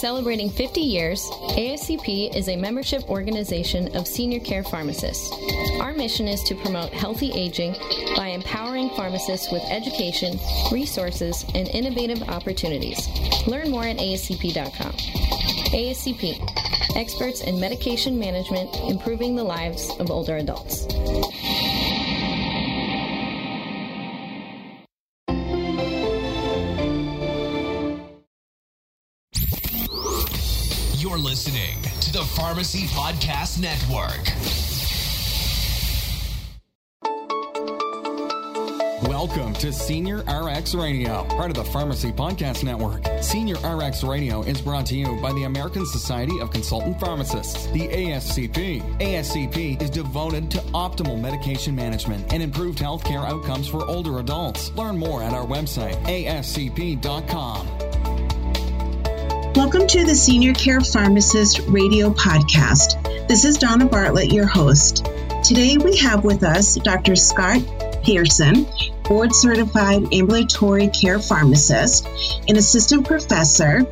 Celebrating 50 years, ASCP is a membership organization of senior care pharmacists. Our mission is to promote healthy aging by empowering pharmacists with education, resources, and innovative opportunities. Learn more at ASCP.com. ASCP, experts in medication management, improving the lives of older adults. Listening to the Pharmacy Podcast Network. Welcome to Senior RX Radio, part of the Pharmacy Podcast Network. Senior RX Radio is brought to you by the American Society of Consultant Pharmacists, the ASCP. ASCP is devoted to optimal medication management and improved healthcare outcomes for older adults. Learn more at our website, ascp.com. Welcome to the Senior Care Pharmacist Radio Podcast. This is Donna Bartlett, your host. Today we have with us Dr. Scott Pearson, board certified ambulatory care pharmacist and assistant professor,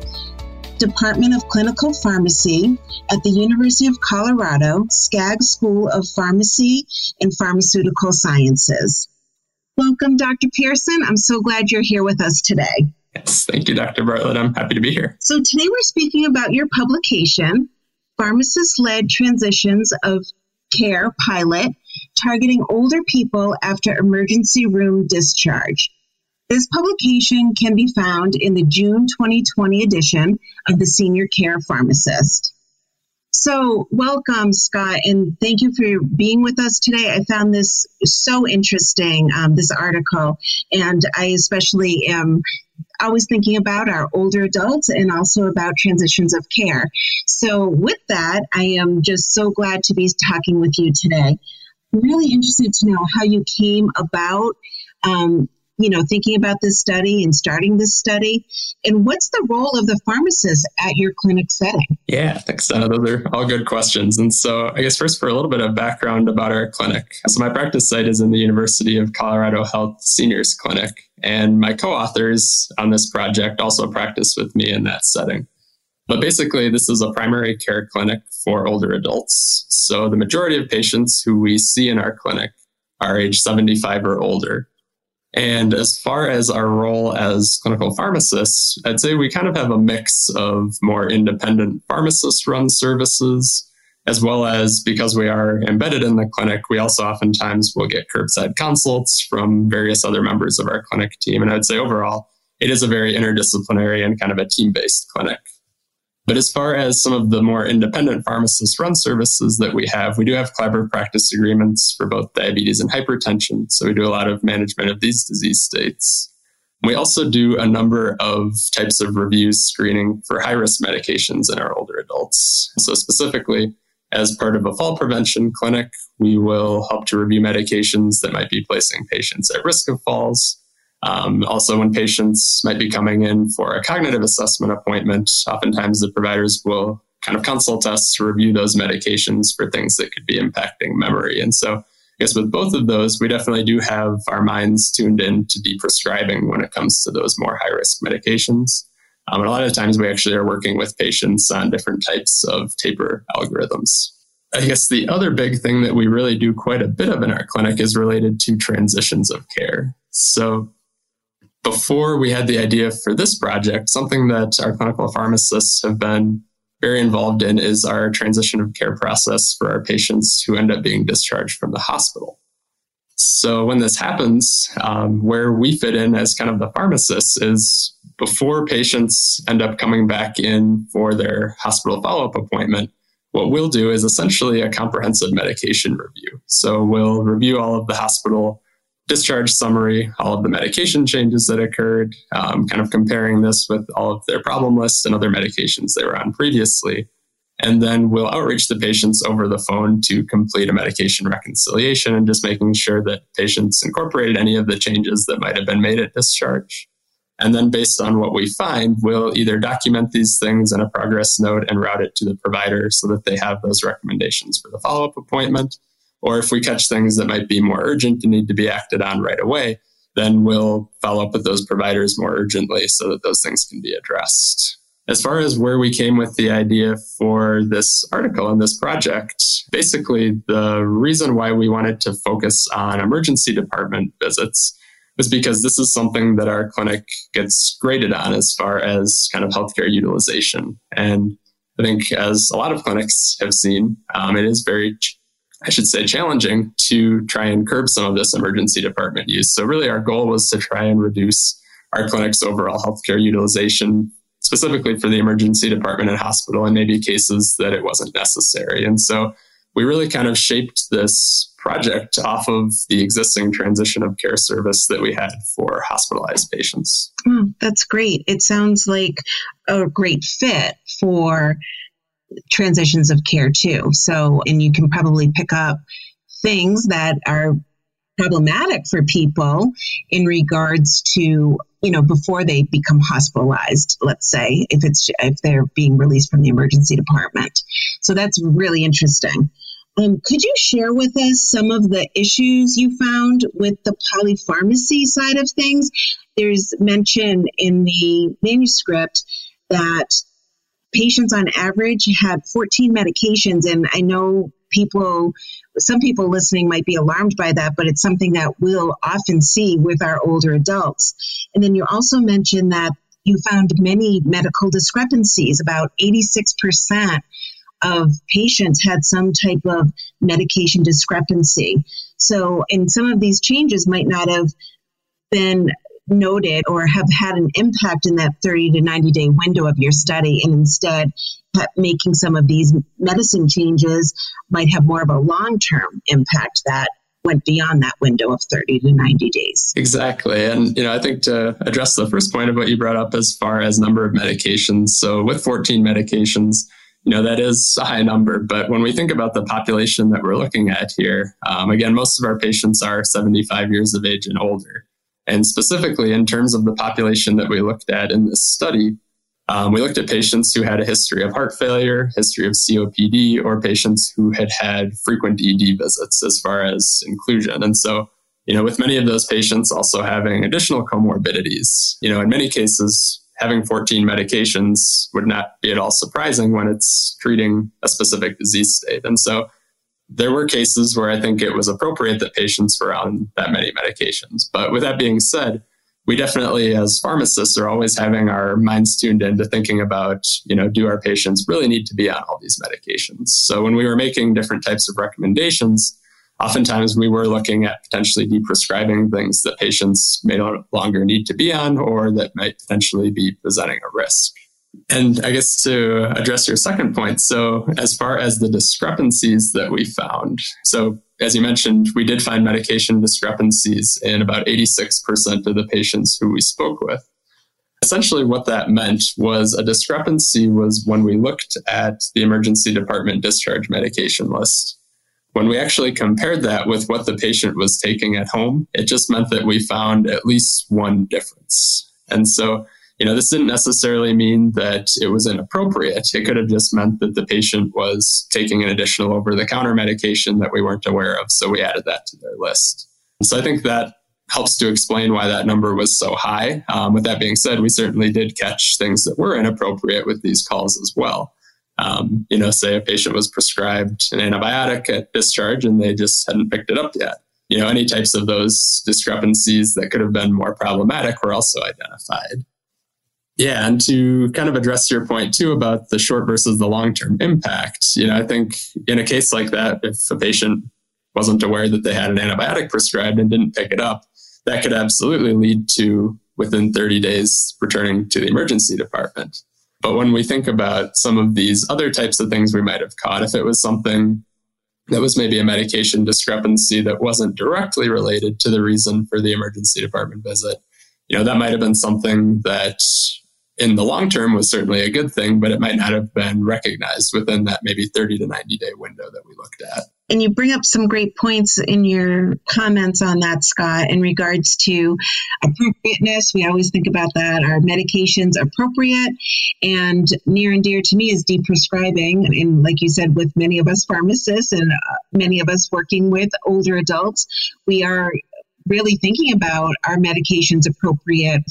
Department of Clinical Pharmacy at the University of Colorado Skaggs School of Pharmacy and Pharmaceutical Sciences. Welcome, Dr. Pearson. I'm so glad you're here with us today. Yes, thank you, Dr. Bartlett. I'm happy to be here. So, today we're speaking about your publication, Pharmacist Led Transitions of Care Pilot, targeting older people after emergency room discharge. This publication can be found in the June 2020 edition of the Senior Care Pharmacist. So, welcome, Scott, and thank you for being with us today. I found this so interesting, um, this article, and I especially am always thinking about our older adults and also about transitions of care. So, with that, I am just so glad to be talking with you today. I'm really interested to know how you came about. Um, you know, thinking about this study and starting this study, and what's the role of the pharmacist at your clinic setting? Yeah, thanks, Donna. Those are all good questions. And so, I guess first for a little bit of background about our clinic. So, my practice site is in the University of Colorado Health Seniors Clinic, and my co authors on this project also practice with me in that setting. But basically, this is a primary care clinic for older adults. So, the majority of patients who we see in our clinic are age 75 or older. And as far as our role as clinical pharmacists, I'd say we kind of have a mix of more independent pharmacist run services, as well as because we are embedded in the clinic, we also oftentimes will get curbside consults from various other members of our clinic team. And I'd say overall, it is a very interdisciplinary and kind of a team based clinic. But as far as some of the more independent pharmacist run services that we have, we do have collaborative practice agreements for both diabetes and hypertension. So we do a lot of management of these disease states. We also do a number of types of reviews screening for high risk medications in our older adults. So specifically, as part of a fall prevention clinic, we will help to review medications that might be placing patients at risk of falls. Um, also, when patients might be coming in for a cognitive assessment appointment, oftentimes the providers will kind of consult us to review those medications for things that could be impacting memory. And so, I guess with both of those, we definitely do have our minds tuned in to deprescribing when it comes to those more high risk medications. Um, and a lot of times we actually are working with patients on different types of taper algorithms. I guess the other big thing that we really do quite a bit of in our clinic is related to transitions of care. So before we had the idea for this project, something that our clinical pharmacists have been very involved in is our transition of care process for our patients who end up being discharged from the hospital. So when this happens, um, where we fit in as kind of the pharmacists is before patients end up coming back in for their hospital follow up appointment, what we'll do is essentially a comprehensive medication review. So we'll review all of the hospital discharge summary, all of the medication changes that occurred, um, kind of comparing this with all of their problem lists and other medications they were on previously. And then we'll outreach the patients over the phone to complete a medication reconciliation and just making sure that patients incorporated any of the changes that might have been made at discharge. And then, based on what we find, we'll either document these things in a progress note and route it to the provider so that they have those recommendations for the follow up appointment. Or if we catch things that might be more urgent and need to be acted on right away, then we'll follow up with those providers more urgently so that those things can be addressed. as far as where we came with the idea for this article and this project, basically the reason why we wanted to focus on emergency department visits was because this is something that our clinic gets graded on as far as kind of healthcare utilization. And I think, as a lot of clinics have seen, um, it is very, I should say, challenging to try and curb some of this emergency department use. So, really, our goal was to try and reduce our clinic's overall healthcare utilization specifically for the emergency department and hospital and maybe cases that it wasn't necessary. And so we really kind of shaped this project off of the existing transition of care service that we had for hospitalized patients. Oh, that's great. It sounds like a great fit for transitions of care too. So, and you can probably pick up things that are problematic for people in regards to you know before they become hospitalized let's say if it's if they're being released from the emergency department. So that's really interesting. Um, could you share with us some of the issues you found with the polypharmacy side of things? There's mention in the manuscript that patients on average had 14 medications and i know people some people listening might be alarmed by that, but it's something that we'll often see with our older adults. And then you also mentioned that you found many medical discrepancies. About 86% of patients had some type of medication discrepancy. So, and some of these changes might not have been noted or have had an impact in that 30 to 90 day window of your study and instead making some of these medicine changes might have more of a long term impact that went beyond that window of 30 to 90 days. Exactly. And, you know, I think to address the first point of what you brought up as far as number of medications. So with 14 medications, you know, that is a high number. But when we think about the population that we're looking at here, um, again, most of our patients are 75 years of age and older. And specifically, in terms of the population that we looked at in this study, um, we looked at patients who had a history of heart failure, history of COPD, or patients who had had frequent ED visits as far as inclusion. And so, you know, with many of those patients also having additional comorbidities, you know, in many cases, having 14 medications would not be at all surprising when it's treating a specific disease state. And so, there were cases where I think it was appropriate that patients were on that many medications. But with that being said, we definitely as pharmacists are always having our minds tuned into thinking about you know do our patients really need to be on all these medications so when we were making different types of recommendations oftentimes we were looking at potentially deprescribing things that patients may no longer need to be on or that might potentially be presenting a risk and I guess to address your second point, so as far as the discrepancies that we found, so as you mentioned, we did find medication discrepancies in about 86% of the patients who we spoke with. Essentially, what that meant was a discrepancy was when we looked at the emergency department discharge medication list. When we actually compared that with what the patient was taking at home, it just meant that we found at least one difference. And so you know, this didn't necessarily mean that it was inappropriate. It could have just meant that the patient was taking an additional over the counter medication that we weren't aware of. So we added that to their list. So I think that helps to explain why that number was so high. Um, with that being said, we certainly did catch things that were inappropriate with these calls as well. Um, you know, say a patient was prescribed an antibiotic at discharge and they just hadn't picked it up yet. You know, any types of those discrepancies that could have been more problematic were also identified. Yeah, and to kind of address your point too about the short versus the long term impact, you know, I think in a case like that, if a patient wasn't aware that they had an antibiotic prescribed and didn't pick it up, that could absolutely lead to within 30 days returning to the emergency department. But when we think about some of these other types of things we might have caught, if it was something that was maybe a medication discrepancy that wasn't directly related to the reason for the emergency department visit, you know, that might have been something that in the long term was certainly a good thing, but it might not have been recognized within that maybe 30 to 90 day window that we looked at. And you bring up some great points in your comments on that, Scott, in regards to appropriateness. We always think about that. Are medications appropriate? And near and dear to me is deprescribing. And like you said, with many of us pharmacists and uh, many of us working with older adults, we are really thinking about are medications appropriate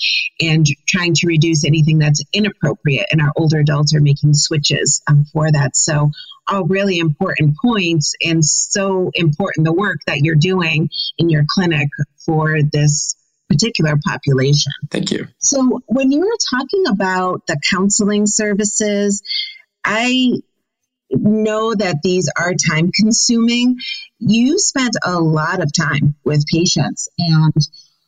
and trying to reduce anything that's inappropriate. And our older adults are making switches um, for that. So, all really important points, and so important the work that you're doing in your clinic for this particular population. Thank you. So, when you were talking about the counseling services, I know that these are time consuming. You spent a lot of time with patients, and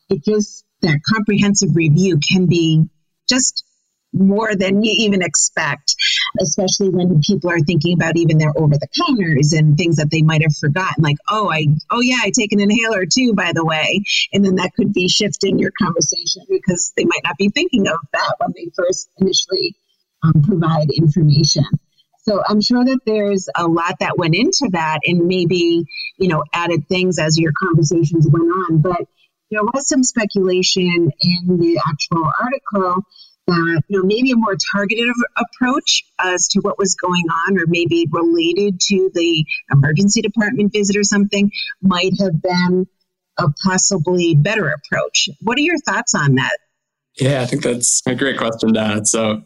it just that comprehensive review can be just more than you even expect, especially when people are thinking about even their over the counters and things that they might have forgotten, like, oh, I, oh yeah, I take an inhaler too, by the way. And then that could be shifting your conversation because they might not be thinking of that when they first initially um, provide information. So I'm sure that there's a lot that went into that and maybe, you know, added things as your conversations went on. But there was some speculation in the actual article that, you know, maybe a more targeted approach as to what was going on or maybe related to the emergency department visit or something might have been a possibly better approach. What are your thoughts on that? Yeah, I think that's a great question, Dad. So,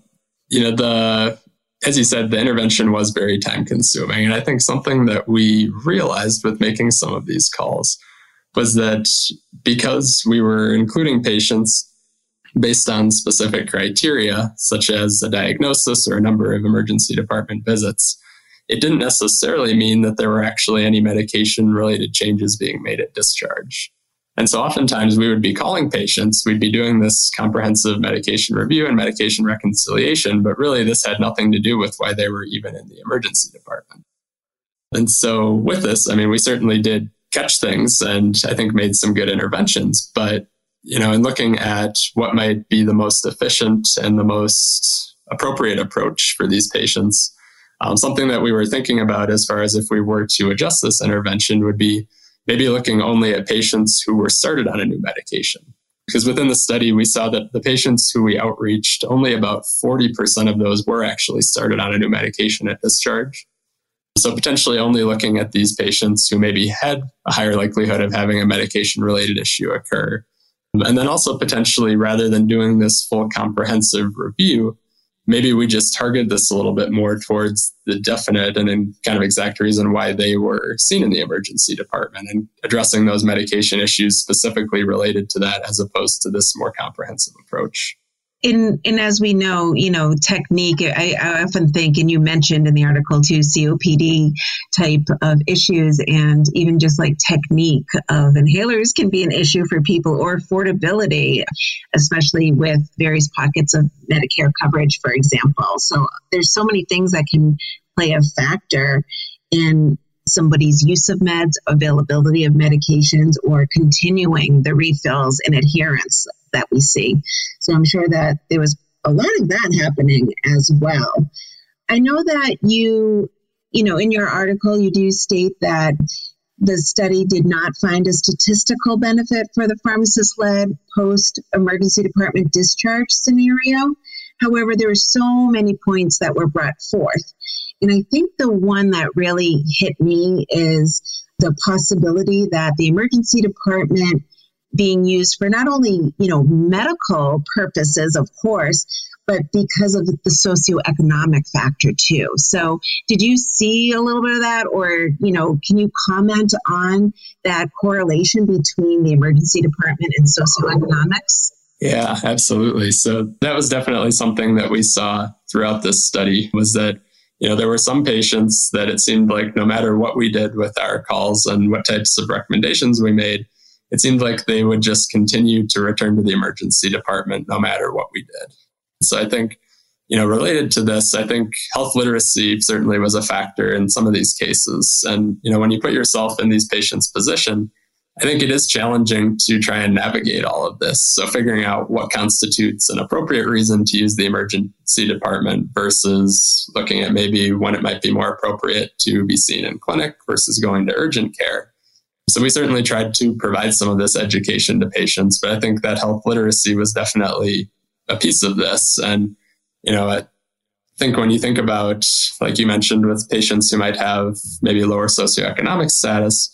you know, the as you said, the intervention was very time consuming. And I think something that we realized with making some of these calls was that because we were including patients based on specific criteria, such as a diagnosis or a number of emergency department visits, it didn't necessarily mean that there were actually any medication related changes being made at discharge. And so oftentimes we would be calling patients, we'd be doing this comprehensive medication review and medication reconciliation, but really this had nothing to do with why they were even in the emergency department. And so with this, I mean, we certainly did catch things and I think made some good interventions, but you know, in looking at what might be the most efficient and the most appropriate approach for these patients, um, something that we were thinking about as far as if we were to adjust this intervention would be maybe looking only at patients who were started on a new medication. Because within the study, we saw that the patients who we outreached, only about 40% of those were actually started on a new medication at discharge. So potentially only looking at these patients who maybe had a higher likelihood of having a medication related issue occur. And then also potentially rather than doing this full comprehensive review, maybe we just target this a little bit more towards the definite and then kind of exact reason why they were seen in the emergency department and addressing those medication issues specifically related to that as opposed to this more comprehensive approach and and as we know, you know, technique. I, I, often think, and you mentioned in the article too, COPD type of issues, and even just like technique of inhalers can be an issue for people, or affordability, especially with various pockets of Medicare coverage, for example. So there's so many things that can play a factor in somebody's use of meds, availability of medications, or continuing the refills and adherence that we see. So I'm sure that there was a lot of that happening as well. I know that you, you know, in your article, you do state that the study did not find a statistical benefit for the pharmacist led post emergency department discharge scenario. However, there were so many points that were brought forth. And I think the one that really hit me is the possibility that the emergency department being used for not only, you know, medical purposes, of course, but because of the socioeconomic factor too. So, did you see a little bit of that, or you know, can you comment on that correlation between the emergency department and socioeconomics? Yeah, absolutely. So that was definitely something that we saw throughout this study was that you know there were some patients that it seemed like no matter what we did with our calls and what types of recommendations we made it seemed like they would just continue to return to the emergency department no matter what we did. So I think, you know, related to this, I think health literacy certainly was a factor in some of these cases. And, you know, when you put yourself in these patients' position, I think it is challenging to try and navigate all of this. So figuring out what constitutes an appropriate reason to use the emergency department versus looking at maybe when it might be more appropriate to be seen in clinic versus going to urgent care so we certainly tried to provide some of this education to patients, but I think that health literacy was definitely a piece of this. And, you know, I think when you think about, like you mentioned, with patients who might have maybe lower socioeconomic status,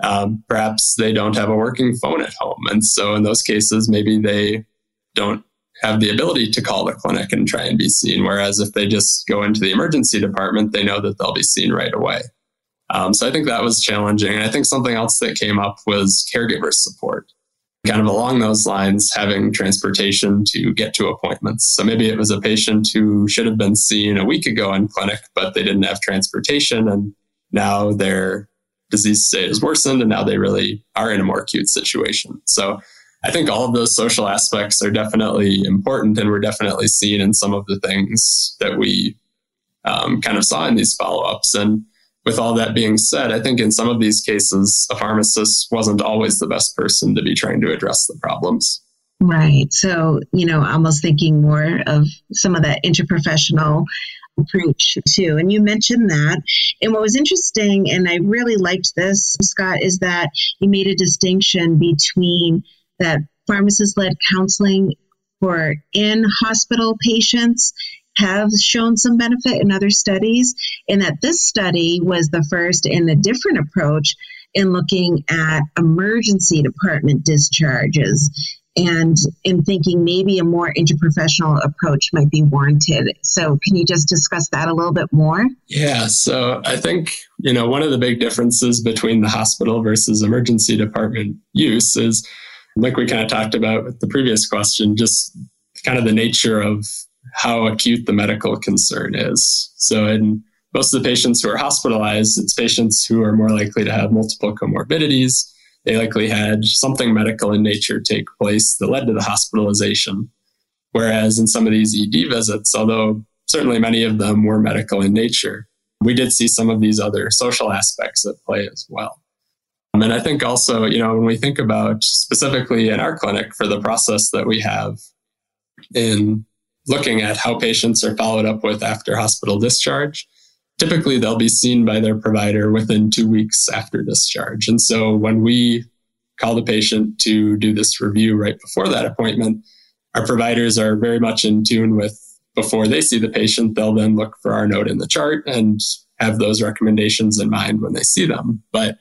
Um, perhaps they don't have a working phone at home. And so in those cases, maybe they don't have the ability to call the clinic and try and be seen. Whereas if they just go into the emergency department, they know that they'll be seen right away. Um, so I think that was challenging. And I think something else that came up was caregiver support. Kind of along those lines, having transportation to get to appointments. So maybe it was a patient who should have been seen a week ago in clinic, but they didn't have transportation. And now their disease state has worsened and now they really are in a more acute situation. So I think all of those social aspects are definitely important and we're definitely seen in some of the things that we um, kind of saw in these follow ups. And with all that being said, I think in some of these cases, a pharmacist wasn't always the best person to be trying to address the problems. Right. So, you know, almost thinking more of some of that interprofessional approach too. And you mentioned that. And what was interesting, and I really liked this, Scott, is that you made a distinction between that pharmacist led counseling for in hospital patients have shown some benefit in other studies, and that this study was the first in a different approach in looking at emergency department discharges and in thinking maybe a more interprofessional approach might be warranted. So, can you just discuss that a little bit more? Yeah. So, I think, you know, one of the big differences between the hospital versus emergency department use is, like we kind of talked about with the previous question, just kind of the nature of how acute the medical concern is. So, in most of the patients who are hospitalized, it's patients who are more likely to have multiple comorbidities they likely had something medical in nature take place that led to the hospitalization. Whereas in some of these ED visits, although certainly many of them were medical in nature, we did see some of these other social aspects at play as well. And I think also, you know, when we think about specifically in our clinic for the process that we have in looking at how patients are followed up with after hospital discharge, typically they'll be seen by their provider within two weeks after discharge. And so when we call the patient to do this review right before that appointment, our providers are very much in tune with before they see the patient, they'll then look for our note in the chart and have those recommendations in mind when they see them. But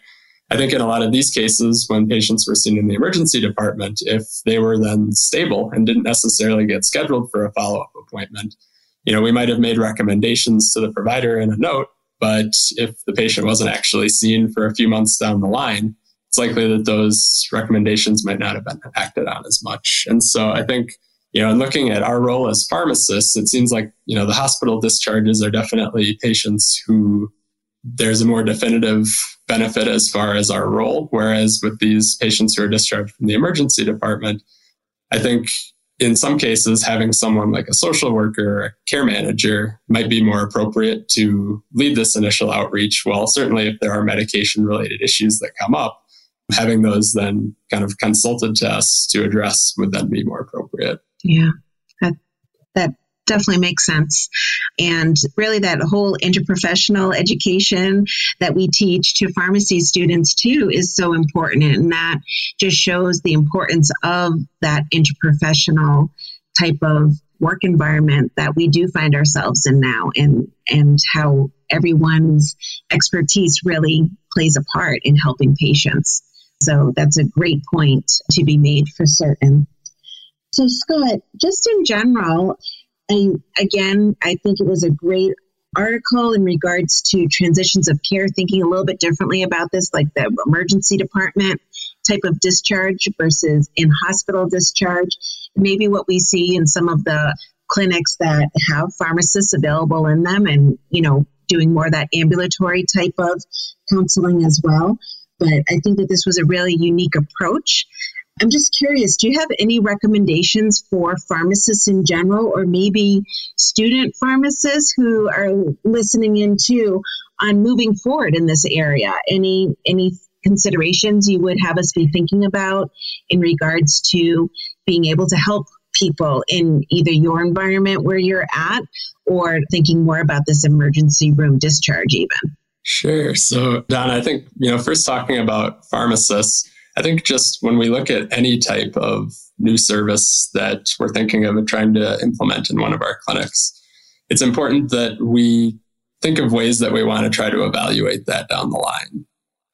I think in a lot of these cases, when patients were seen in the emergency department, if they were then stable and didn't necessarily get scheduled for a follow up appointment, you know, we might have made recommendations to the provider in a note, but if the patient wasn't actually seen for a few months down the line, it's likely that those recommendations might not have been acted on as much. And so I think, you know, in looking at our role as pharmacists, it seems like, you know, the hospital discharges are definitely patients who there's a more definitive benefit as far as our role. Whereas with these patients who are discharged from the emergency department, I think in some cases, having someone like a social worker or a care manager might be more appropriate to lead this initial outreach. Well, certainly if there are medication related issues that come up, having those then kind of consulted to us to address would then be more appropriate. Yeah, that, that definitely makes sense. And really, that whole interprofessional education that we teach to pharmacy students too is so important. And that just shows the importance of that interprofessional type of work environment that we do find ourselves in now and and how everyone's expertise really plays a part in helping patients. So that's a great point to be made for certain. So, Scott, just in general, I, again, I think it was a great article in regards to transitions of care, thinking a little bit differently about this, like the emergency department type of discharge versus in hospital discharge. Maybe what we see in some of the clinics that have pharmacists available in them and, you know, doing more of that ambulatory type of counseling as well. But I think that this was a really unique approach I'm just curious, do you have any recommendations for pharmacists in general or maybe student pharmacists who are listening in too on moving forward in this area? Any any considerations you would have us be thinking about in regards to being able to help people in either your environment where you're at or thinking more about this emergency room discharge even? Sure. So, Don, I think, you know, first talking about pharmacists, I think just when we look at any type of new service that we're thinking of and trying to implement in one of our clinics, it's important that we think of ways that we want to try to evaluate that down the line.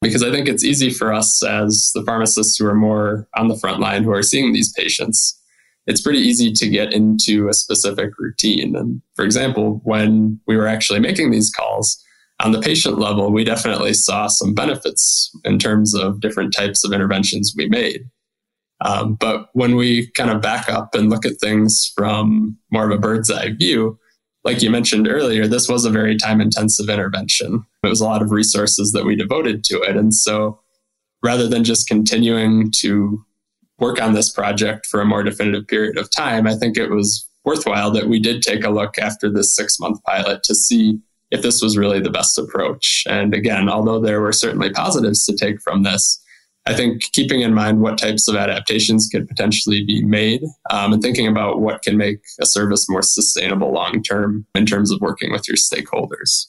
because I think it's easy for us as the pharmacists who are more on the front line who are seeing these patients. It's pretty easy to get into a specific routine. And for example, when we were actually making these calls, on the patient level, we definitely saw some benefits in terms of different types of interventions we made. Um, but when we kind of back up and look at things from more of a bird's eye view, like you mentioned earlier, this was a very time intensive intervention. It was a lot of resources that we devoted to it. And so rather than just continuing to work on this project for a more definitive period of time, I think it was worthwhile that we did take a look after this six month pilot to see if this was really the best approach. And again, although there were certainly positives to take from this, I think keeping in mind what types of adaptations could potentially be made um, and thinking about what can make a service more sustainable long term in terms of working with your stakeholders.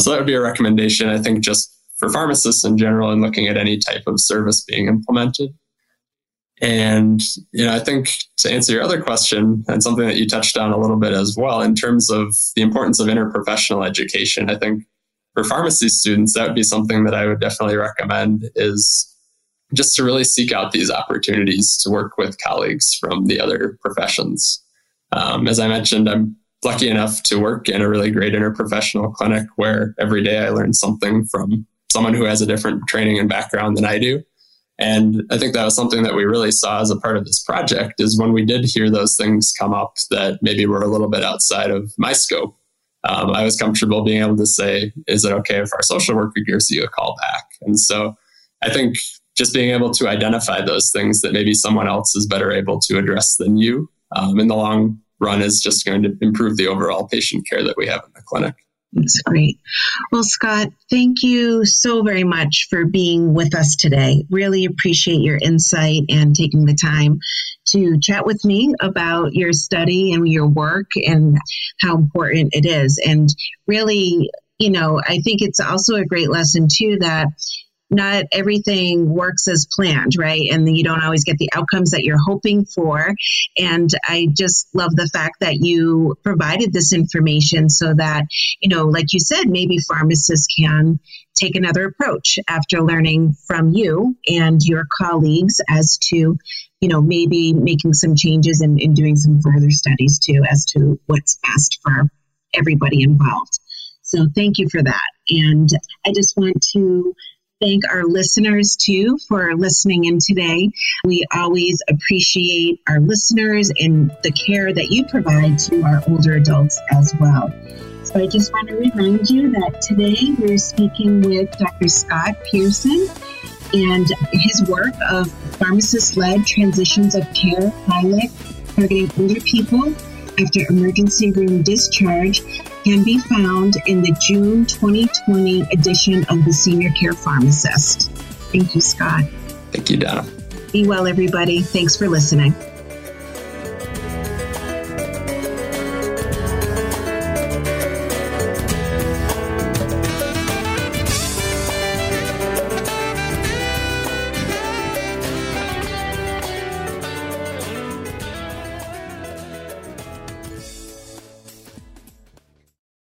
So that would be a recommendation, I think, just for pharmacists in general and looking at any type of service being implemented. And, you know, I think to answer your other question and something that you touched on a little bit as well, in terms of the importance of interprofessional education, I think for pharmacy students, that would be something that I would definitely recommend is just to really seek out these opportunities to work with colleagues from the other professions. Um, as I mentioned, I'm lucky enough to work in a really great interprofessional clinic where every day I learn something from someone who has a different training and background than I do. And I think that was something that we really saw as a part of this project is when we did hear those things come up that maybe were a little bit outside of my scope. Um, I was comfortable being able to say, is it okay if our social worker gives you a call back? And so I think just being able to identify those things that maybe someone else is better able to address than you um, in the long run is just going to improve the overall patient care that we have in the clinic. That's great. Well, Scott, thank you so very much for being with us today. Really appreciate your insight and taking the time to chat with me about your study and your work and how important it is. And really, you know, I think it's also a great lesson, too, that not everything works as planned, right? And you don't always get the outcomes that you're hoping for. And I just love the fact that you provided this information so that, you know, like you said, maybe pharmacists can take another approach after learning from you and your colleagues as to, you know, maybe making some changes and, and doing some further studies too as to what's best for everybody involved. So thank you for that. And I just want to thank our listeners too for listening in today. We always appreciate our listeners and the care that you provide to our older adults as well. So I just want to remind you that today we're speaking with Dr. Scott Pearson and his work of pharmacist led transitions of care pilot targeting older people after emergency room discharge can be found in the June 2020 edition of the Senior Care Pharmacist. Thank you, Scott. Thank you, Donna. Be well, everybody. Thanks for listening.